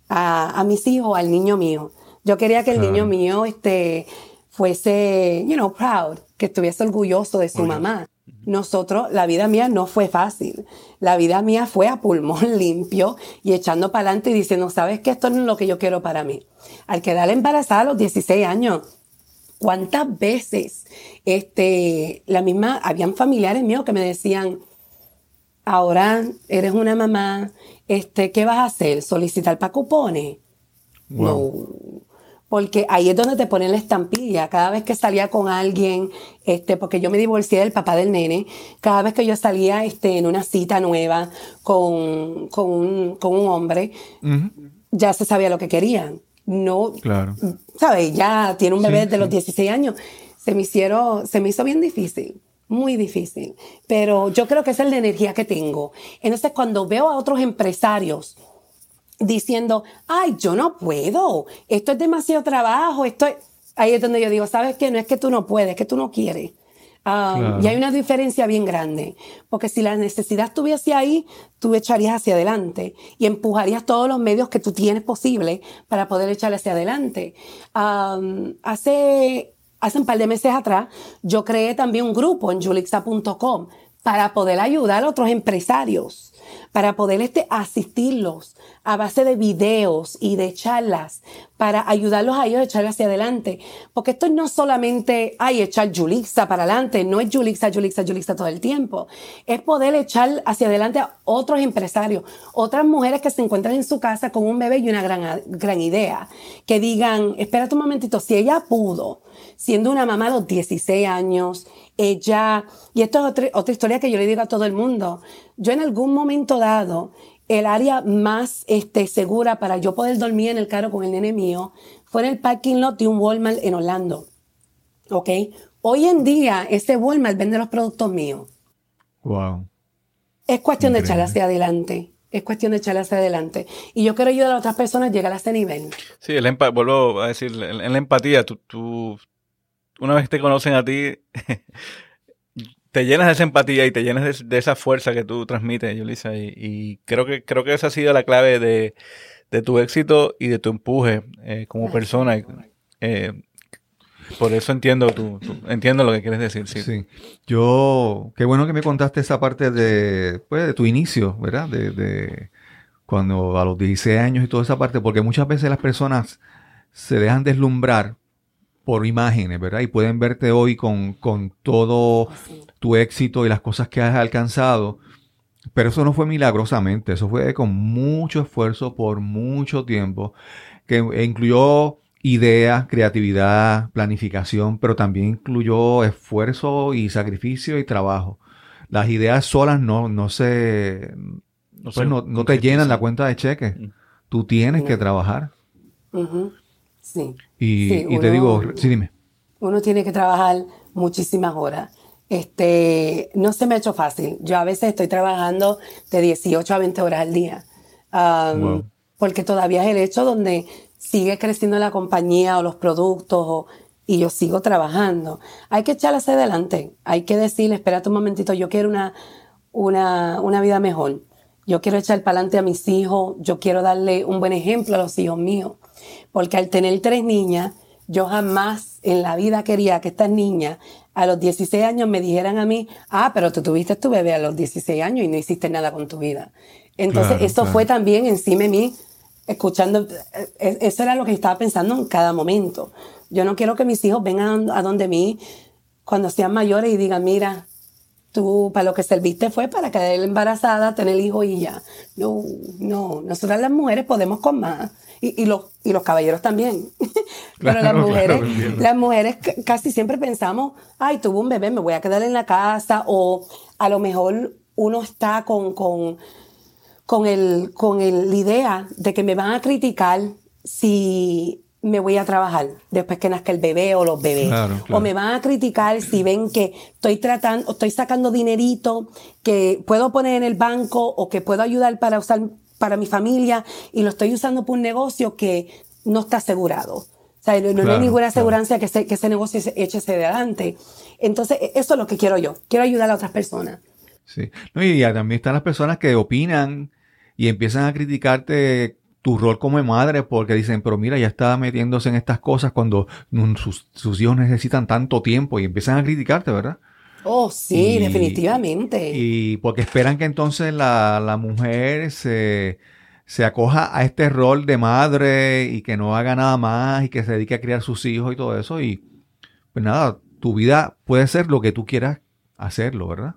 a, mis hijos, al niño mío. Yo quería que el niño mío este, fuese, you know, proud, que estuviese orgulloso de su mamá. Nosotros, la vida mía no fue fácil. La vida mía fue a pulmón limpio y echando para adelante y diciendo, sabes que esto no es lo que yo quiero para mí. Al quedar embarazada a los 16 años, ¿cuántas veces, este, la misma, habían familiares míos que me decían, ahora eres una mamá, este, ¿qué vas a hacer? ¿Solicitar para cupones? No porque ahí es donde te ponen la estampilla. Cada vez que salía con alguien, este, porque yo me divorcié del papá del nene, cada vez que yo salía este, en una cita nueva con, con, un, con un hombre, ya se sabía lo que querían. No, claro. ¿sabes? Ya tiene un bebé de los 16 años. Se me, hicieron, se me hizo bien difícil muy difícil, pero yo creo que esa es la energía que tengo. Entonces, cuando veo a otros empresarios diciendo, ay, yo no puedo, esto es demasiado trabajo, esto Ahí es donde yo digo, ¿sabes qué? No es que tú no puedes, es que tú no quieres. Um, y hay una diferencia bien grande, porque si la necesidad estuviese ahí, tú echarías hacia adelante y empujarías todos los medios que tú tienes posible para poder echar hacia adelante. Um, hace, hace un par de meses atrás, yo creé también un grupo en julixa.com para poder ayudar a otros empresarios para poder este, asistirlos a base de videos y de charlas para ayudarlos a ellos a echar hacia adelante. Porque esto no solamente, hay echar Julixa para adelante, no es Julixa, Julixa, Julixa todo el tiempo. Es poder echar hacia adelante a otros empresarios, otras mujeres que se encuentran en su casa con un bebé y una gran, gran idea. Que digan, espérate un momentito, si ella pudo, siendo una mamá de los 16 años, ella, y esto es otra, otra historia que yo le digo a todo el mundo, yo en algún momento dado, el área más este, segura para yo poder dormir en el carro con el nene mío fue en el parking lot de un Walmart en Orlando. ¿Ok? Hoy en día, ese Walmart vende los productos míos. Wow. Es cuestión de echar hacia adelante. Es cuestión de echarle hacia adelante. Y yo quiero ayudar a otras personas a llegar a ese nivel. Sí, el vuelvo a decir, en la empatía, tú, tú, una vez te conocen a ti, te llenas de esa empatía y te llenas de, esa fuerza que tú transmites, Yulisa. Y, creo que creo que esa ha sido la clave de, tu éxito y de tu empuje eh, como persona. Eh, por eso entiendo tu, entiendo lo que quieres decir. Sí. sí. Yo, qué bueno que me contaste esa parte de, pues, de tu inicio, ¿verdad? De, de cuando a los 16 años y toda esa parte, porque muchas veces las personas se dejan deslumbrar por imágenes, ¿verdad? Y pueden verte hoy con, con todo tu éxito y las cosas que has alcanzado. Pero eso no fue milagrosamente, eso fue con mucho esfuerzo por mucho tiempo, que incluyó ideas, creatividad, planificación, pero también incluyó esfuerzo y sacrificio y trabajo. Las ideas solas no, no se, no, pues no, te llenan la cuenta de cheques. Mm. Tú tienes que trabajar. Sí. Y, te digo, sí, dime. Uno tiene que trabajar muchísimas horas. Este, no se me ha hecho fácil. Yo a veces estoy trabajando de 18 a 20 horas al día. Porque todavía es el hecho donde sigue creciendo la compañía o los productos y yo sigo trabajando. Hay que echarle hacia adelante. Hay que decirle, espérate un momentito, yo quiero una, una, una vida mejor. Yo quiero echar para adelante a mis hijos. Yo quiero darle un buen ejemplo a los hijos míos. Porque al tener tres niñas, yo jamás en la vida quería que estas niñas a los 16 años me dijeran a mí, ah, pero tú tuviste tu bebé a los 16 años y no hiciste nada con tu vida. Entonces, eso fue también encima de mí, escuchando, eh, eh, eso era lo que estaba pensando en cada momento. Yo no quiero que mis hijos vengan a donde mí cuando sean mayores y digan, mira, tú para lo que serviste fue para quedar embarazada, tener hijos y ya. No, no, nosotras las mujeres podemos con más y, los, y los caballeros también. Pero las mujeres, las mujeres casi siempre pensamos, ay, tuvo un bebé, me voy a quedar en la casa, o a lo mejor uno está con, con, con, el, con el, la idea de que me van a criticar si me voy a trabajar después que nazca el bebé o los bebés. O me van a criticar si ven que estoy tratando, estoy sacando dinerito que puedo poner en el banco o que puedo ayudar para usar para mi familia y lo estoy usando por un negocio que no está asegurado. O sea, no, hay ninguna aseguranza que, que ese negocio se eche hacia adelante. Entonces, e, eso es lo que quiero yo. Quiero ayudar a otras personas. Sí. y también están las personas que opinan y empiezan a criticarte tu rol como madre, porque dicen, pero mira, ya está metiéndose en estas cosas cuando sus, hijos necesitan tanto tiempo y empiezan a criticarte, ¿verdad? Oh, sí, definitivamente. Y porque esperan que entonces la, la mujer se, se, acoja a este rol de madre y que no haga nada más y que se dedique a criar sus hijos y todo eso. Y pues nada, tu vida puede ser lo que tú quieras hacerlo, ¿verdad?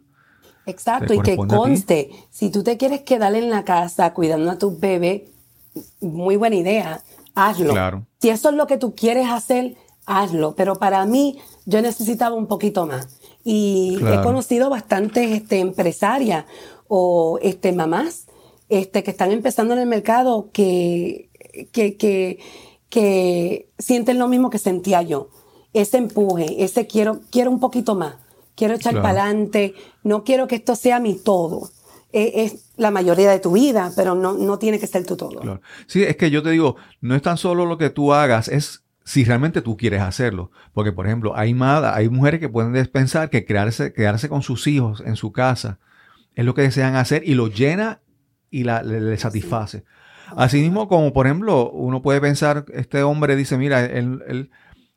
Exacto, y que conste, si tú te quieres quedar en la casa cuidando a tu bebé, muy buena idea, hazlo. Claro. Si eso es lo que tú quieres hacer, hazlo. Pero para mí, yo necesitaba un poquito más. Y he conocido bastantes este, empresarias o este, mamás este, que están empezando en el mercado que, que, que, que sienten lo mismo que sentía yo. Ese empuje, ese quiero, quiero un poquito más quiero echar para adelante, no quiero que esto sea mi todo. E, es, la mayoría de tu vida, pero no, no tiene que ser tu todo. Sí, es que yo te digo, no es tan solo lo que tú hagas, es si realmente tú quieres hacerlo. Porque, por ejemplo, hay, hay mujeres que pueden pensar que quedarse, quedarse con sus hijos en su casa es lo que desean hacer y lo llena y la, le, satisface. Asimismo, como por ejemplo, uno puede pensar, este hombre dice, mira, él, él,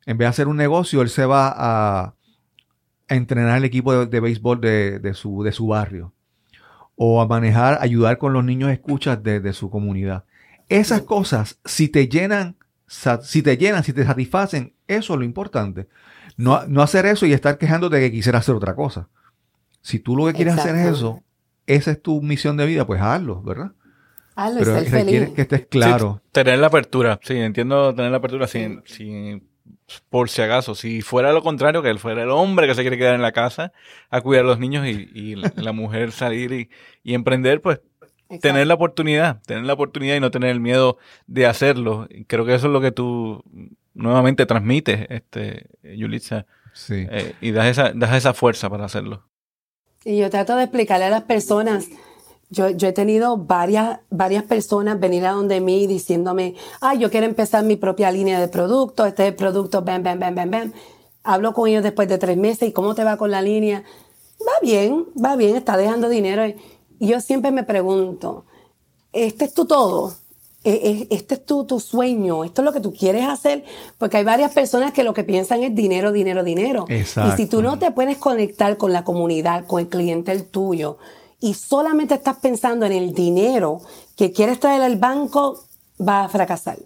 en vez de hacer un negocio, él se va a, a entrenar el equipo de, béisbol de, su, de su barrio. O a manejar, ayudar con los niños escuchas de, su comunidad. Esas cosas, si te llenan, si te llenan, si te satisfacen, eso es lo importante. No, no hacer eso y estar quejándote de que quisiera hacer otra cosa. Si tú lo que quieres hacer es eso, esa es tu misión de vida, pues hazlo, ¿verdad? Hazlo Pero requiere que estés claro. tener la apertura, sí, entiendo tener la apertura sin, sin por si acaso, si fuera lo contrario, que él fuera el hombre que se quiere quedar en la casa a cuidar a los niños y, la mujer salir y, emprender, pues tener la oportunidad, tener la oportunidad y no tener el miedo de hacerlo. Creo que eso es lo que tú nuevamente transmites, este, Yulitza. Sí. Eh, y das esa, das esa fuerza para hacerlo. Y yo trato de explicarle a las personas yo, yo, he tenido varias, varias personas venir a donde mí diciéndome, ah, yo quiero empezar mi propia línea de productos, este es el producto, bam, bam, bam, bam, bam. Hablo con ellos después de tres meses y cómo te va con la línea. Va bien, va bien, está dejando dinero. Y yo siempre me pregunto, ¿este es tu todo? ¿E, e, ¿Este es tu, tu sueño? ¿Esto es lo que tú quieres hacer? Porque hay varias personas que lo que piensan es dinero, dinero, dinero. Exacto. Y si tú no te puedes conectar con la comunidad, con el cliente el tuyo, y solamente estás pensando en el dinero que quieres traer al banco, va a fracasar.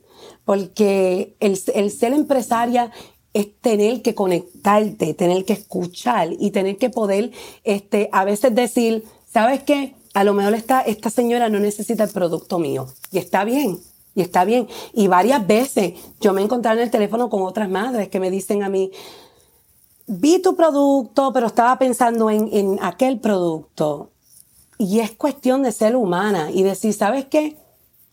Porque el, ser empresaria es tener que conectarte, tener que escuchar y tener que poder este, a veces decir, ¿sabes qué? A lo mejor esta, esta señora no necesita el producto mío. Y está bien, y está bien. Y varias veces yo me he encontrado en el teléfono con otras madres que me dicen a mí, vi tu producto, pero estaba pensando en, en aquel producto. Y es cuestión de ser humana y decir, ¿sabes qué?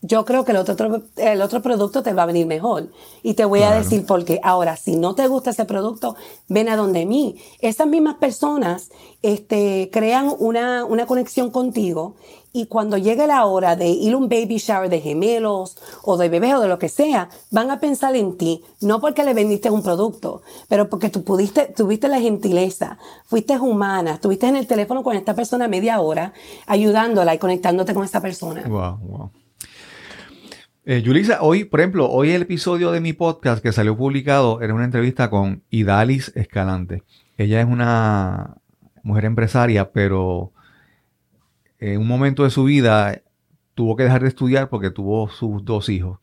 Yo creo que el otro, el otro producto te va a venir mejor. Y te voy a decir por qué. Ahora, si no te gusta ese producto, ven a donde mí. Esas mismas personas este, crean una, una conexión contigo y cuando llegue la hora de ir a un baby shower de gemelos o de bebés o de lo que sea, van a pensar en ti, no porque le vendiste un producto, pero porque tú pudiste, tuviste la gentileza, fuiste humana, estuviste en el teléfono con esta persona media hora, ayudándola y conectándote con esta persona. Wow, wow. Eh, hoy, por ejemplo, hoy el episodio de mi podcast que salió publicado era una entrevista con Idalis Escalante. Ella es una mujer empresaria, pero en un momento de su vida tuvo que dejar de estudiar porque tuvo sus dos hijos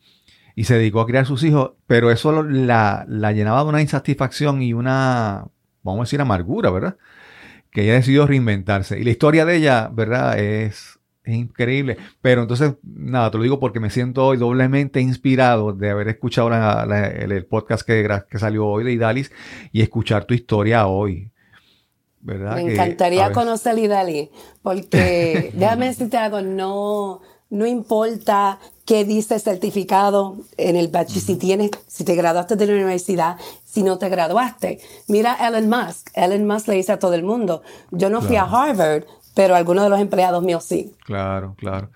y se dedicó a criar sus hijos, pero eso la, llenaba de una insatisfacción y una, vamos a decir, amargura, ¿verdad? Que ella decidió reinventarse. Y la historia de ella, ¿verdad? Es, increíble. Pero entonces, nada, te lo digo porque me siento hoy doblemente inspirado de haber escuchado el, podcast que, que salió hoy de Idalis y escuchar tu historia hoy. Me encantaría conocer a Idali, porque déjame decirte algo, no, no importa qué dice el certificado en el bachiller, si tienes, si te graduaste de la universidad, si no te graduaste. Mira Elon Musk, Elon Musk le dice a todo el mundo, yo no fui a Harvard, pero algunos de los empleados míos sí. Claro, claro.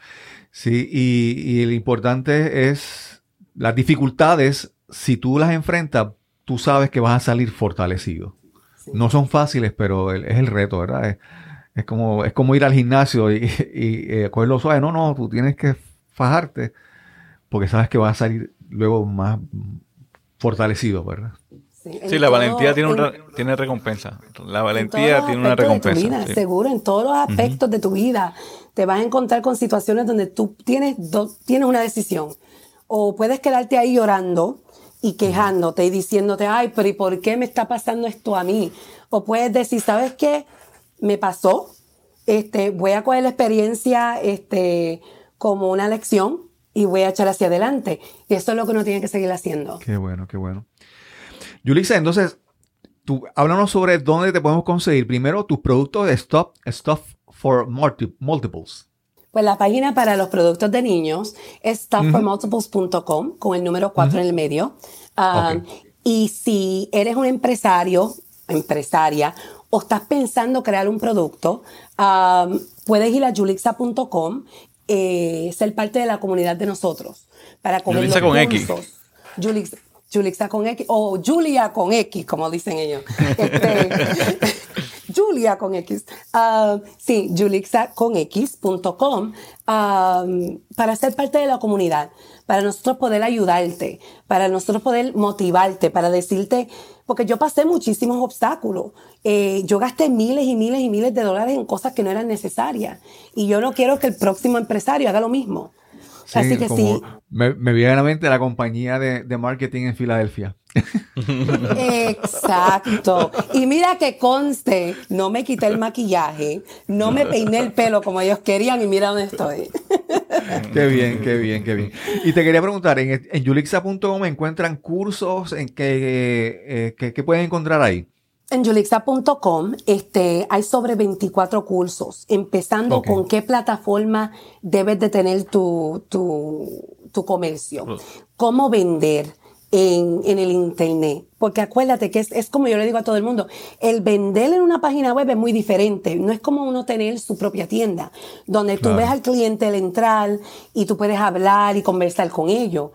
Sí, y, y lo importante es las dificultades, si tú las enfrentas, tú sabes que vas a salir fortalecido. No son fáciles, pero es el reto, ¿verdad? Es, como, es como ir al gimnasio y, y eh, cogerlo suave. No, no, tú tienes que fajarte porque sabes que va a salir luego más fortalecido, ¿verdad? Sí, la valentía tiene, tiene recompensa. La valentía tiene una recompensa. Seguro, en todos los aspectos de tu vida te vas a encontrar con situaciones donde tú tienes, tienes una decisión. O puedes quedarte ahí llorando y quejándote y diciéndote, ay, pero ¿y por qué me está pasando esto a mí? O puedes decir, ¿sabes qué? Me pasó, este, voy a coger la experiencia este, como una lección y voy a echar hacia adelante. Y eso es lo que uno tiene que seguir haciendo. Qué bueno, qué bueno. Yulisa, entonces, tú, háblanos sobre dónde te podemos conseguir primero tus productos de Stop, Stuff for Multiples. Pues la página para los productos de niños es stuffformultiples.com con el número 4 en el medio. Ah, y si eres un empresario, empresaria, o estás pensando crear un producto, ah, puedes ir a julixa.com, eh, ser parte de la comunidad de nosotros. Para coger Julixa con X. Julixa con X, o Julia con X, como dicen ellos. Este, Julia con X. Uh, sí, julixaconx.com uh, para ser parte de la comunidad, para nosotros poder ayudarte, para nosotros poder motivarte, para decirte, porque yo pasé muchísimos obstáculos. Eh, yo gasté miles y miles y miles de dólares en cosas que no eran necesarias. Y yo no quiero que el próximo empresario haga lo mismo. Así que sí. Me, viene a la mente la compañía de, marketing en Filadelfia. Exacto. Y mira que conste, no me quité el maquillaje, no me peiné el pelo como ellos querían y mira dónde estoy. qué bien, qué bien, qué bien. Y te quería preguntar, en, en yulixa.com encuentran cursos en que, eh, que pueden encontrar ahí. En julixa.com este, hay sobre 24 cursos, empezando con qué plataforma debes de tener tu, tu, comercio, cómo vender en, en, el Internet. Porque acuérdate que es, es, como yo le digo a todo el mundo, el vender en una página web es muy diferente. No es como uno tener su propia tienda, donde tú ves al cliente el entrar y tú puedes hablar y conversar con ellos.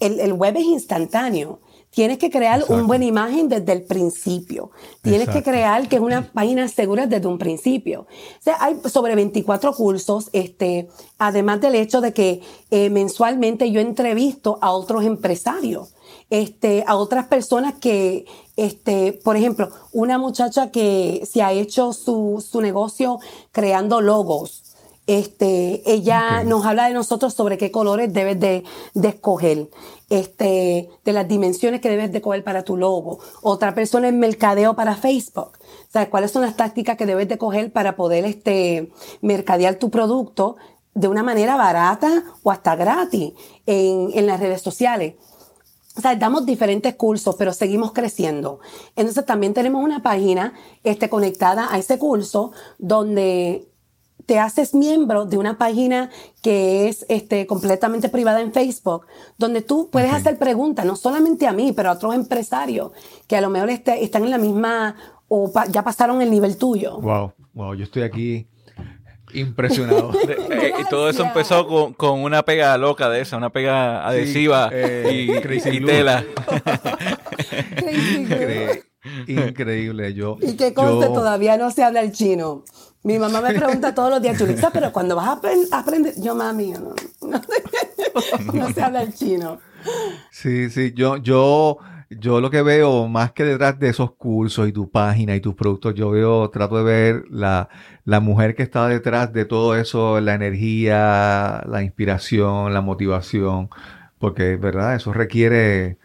El, el web es instantáneo. Tienes que crear una buena imagen desde el principio. Tienes que crear que es una página segura desde un principio. O sea, hay sobre 24 cursos, este, además del hecho de que eh, mensualmente yo entrevisto a otros empresarios, este, a otras personas que, este, por ejemplo, una muchacha que se ha hecho su, su negocio creando logos, este, ella nos habla de nosotros sobre qué colores debes de, escoger, este, de las dimensiones que debes de coger para tu logo. Otra persona en mercadeo para Facebook. ¿Sabes cuáles son las tácticas que debes de coger para poder este, mercadear tu producto de una manera barata o hasta gratis en, en las redes sociales? O sea, damos diferentes cursos, pero seguimos creciendo. Entonces también tenemos una página este, conectada a ese curso donde te haces miembro de una página que es este, completamente privada en Facebook, donde tú puedes hacer preguntas, no solamente a mí, pero a otros empresarios que a lo mejor este, están en la misma o ya pasaron el nivel tuyo. Wow, wow, yo estoy aquí impresionado. Eh, y todo eso empezó con, una pega loca de esa, una pega adhesiva eh, y, tela. Increíble, yo. Y que conste, todavía no se habla el chino. Mi mamá me pregunta todos los días, Chulita, pero cuando vas a, aprender, yo mami, no, no, se habla el chino. Sí, sí, yo, yo, yo lo que veo, más que detrás de esos cursos y tu página y tus productos, yo veo, trato de ver la, la mujer que está detrás de todo eso, la energía, la inspiración, la motivación, porque, ¿verdad? Eso requiere...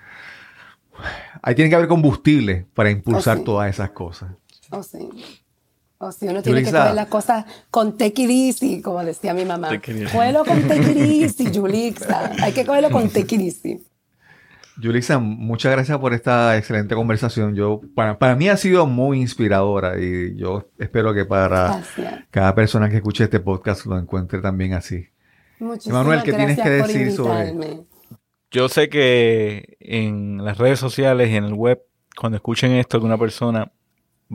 Ahí tiene que haber combustible para impulsar oh, todas esas cosas. Oh, sí. O si uno tiene que coger las cosas con tequirisi, como decía mi mamá. Cógelo con tequirisi, Yulixa. Hay que cogerlo con tequirisi. Yulixa, muchas gracias por esta excelente conversación. Yo, para, para, mí ha sido muy inspiradora y yo espero que para cada persona que escuche este podcast lo encuentre también así. Manuel, ¿qué tienes que decir sobre Yo sé que en las redes sociales y en el web, cuando escuchen esto, que una persona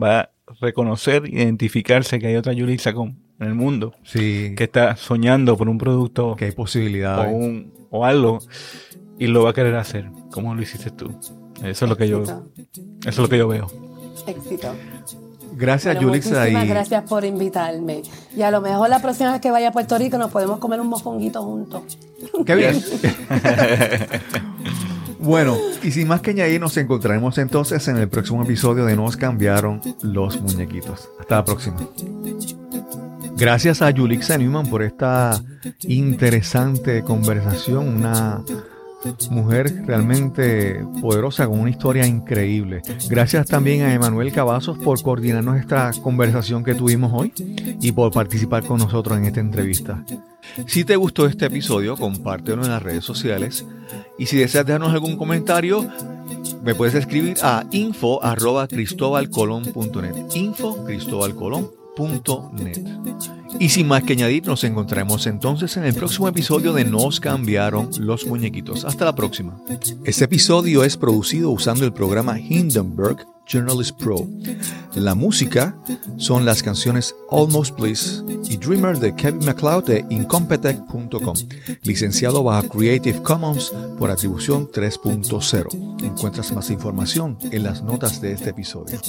va reconocer, identificarse que hay otra Yulisa en el mundo sí. que está soñando por un producto que hay posibilidades. o, algo y lo va a querer hacer. Como lo hiciste tú eso es lo que yo eso es lo que yo veo. Éxito Gracias, bueno, Muchísimas gracias por invitarme. Y a lo mejor la próxima vez que vaya a Puerto Rico nos podemos comer un mofonguito juntos. Qué bien. bueno, y sin más que añadir, nos encontraremos entonces en el próximo episodio de Nos cambiaron los muñequitos. Hasta la próxima. Gracias a Yulixa Newman por esta interesante conversación, una mujer realmente poderosa con una historia increíble. Gracias también a Emanuel Cavazos por coordinarnos esta conversación que tuvimos hoy y por participar con nosotros en esta entrevista. Si te gustó este episodio, compártelo en las redes sociales y si deseas dejarnos algún comentario, me puedes escribir a info arroba info y sin más que añadir, nos encontraremos entonces en el próximo episodio de Nos cambiaron los muñequitos. Hasta la próxima. Este episodio es producido usando el programa Hindenburg Journalist Pro. La música son las canciones Almost Please y Dreamer de Kevin MacLeod de Incompetech.com, licenciado bajo Creative Commons por atribución 3.0. Encuentras más información en las notas de este episodio.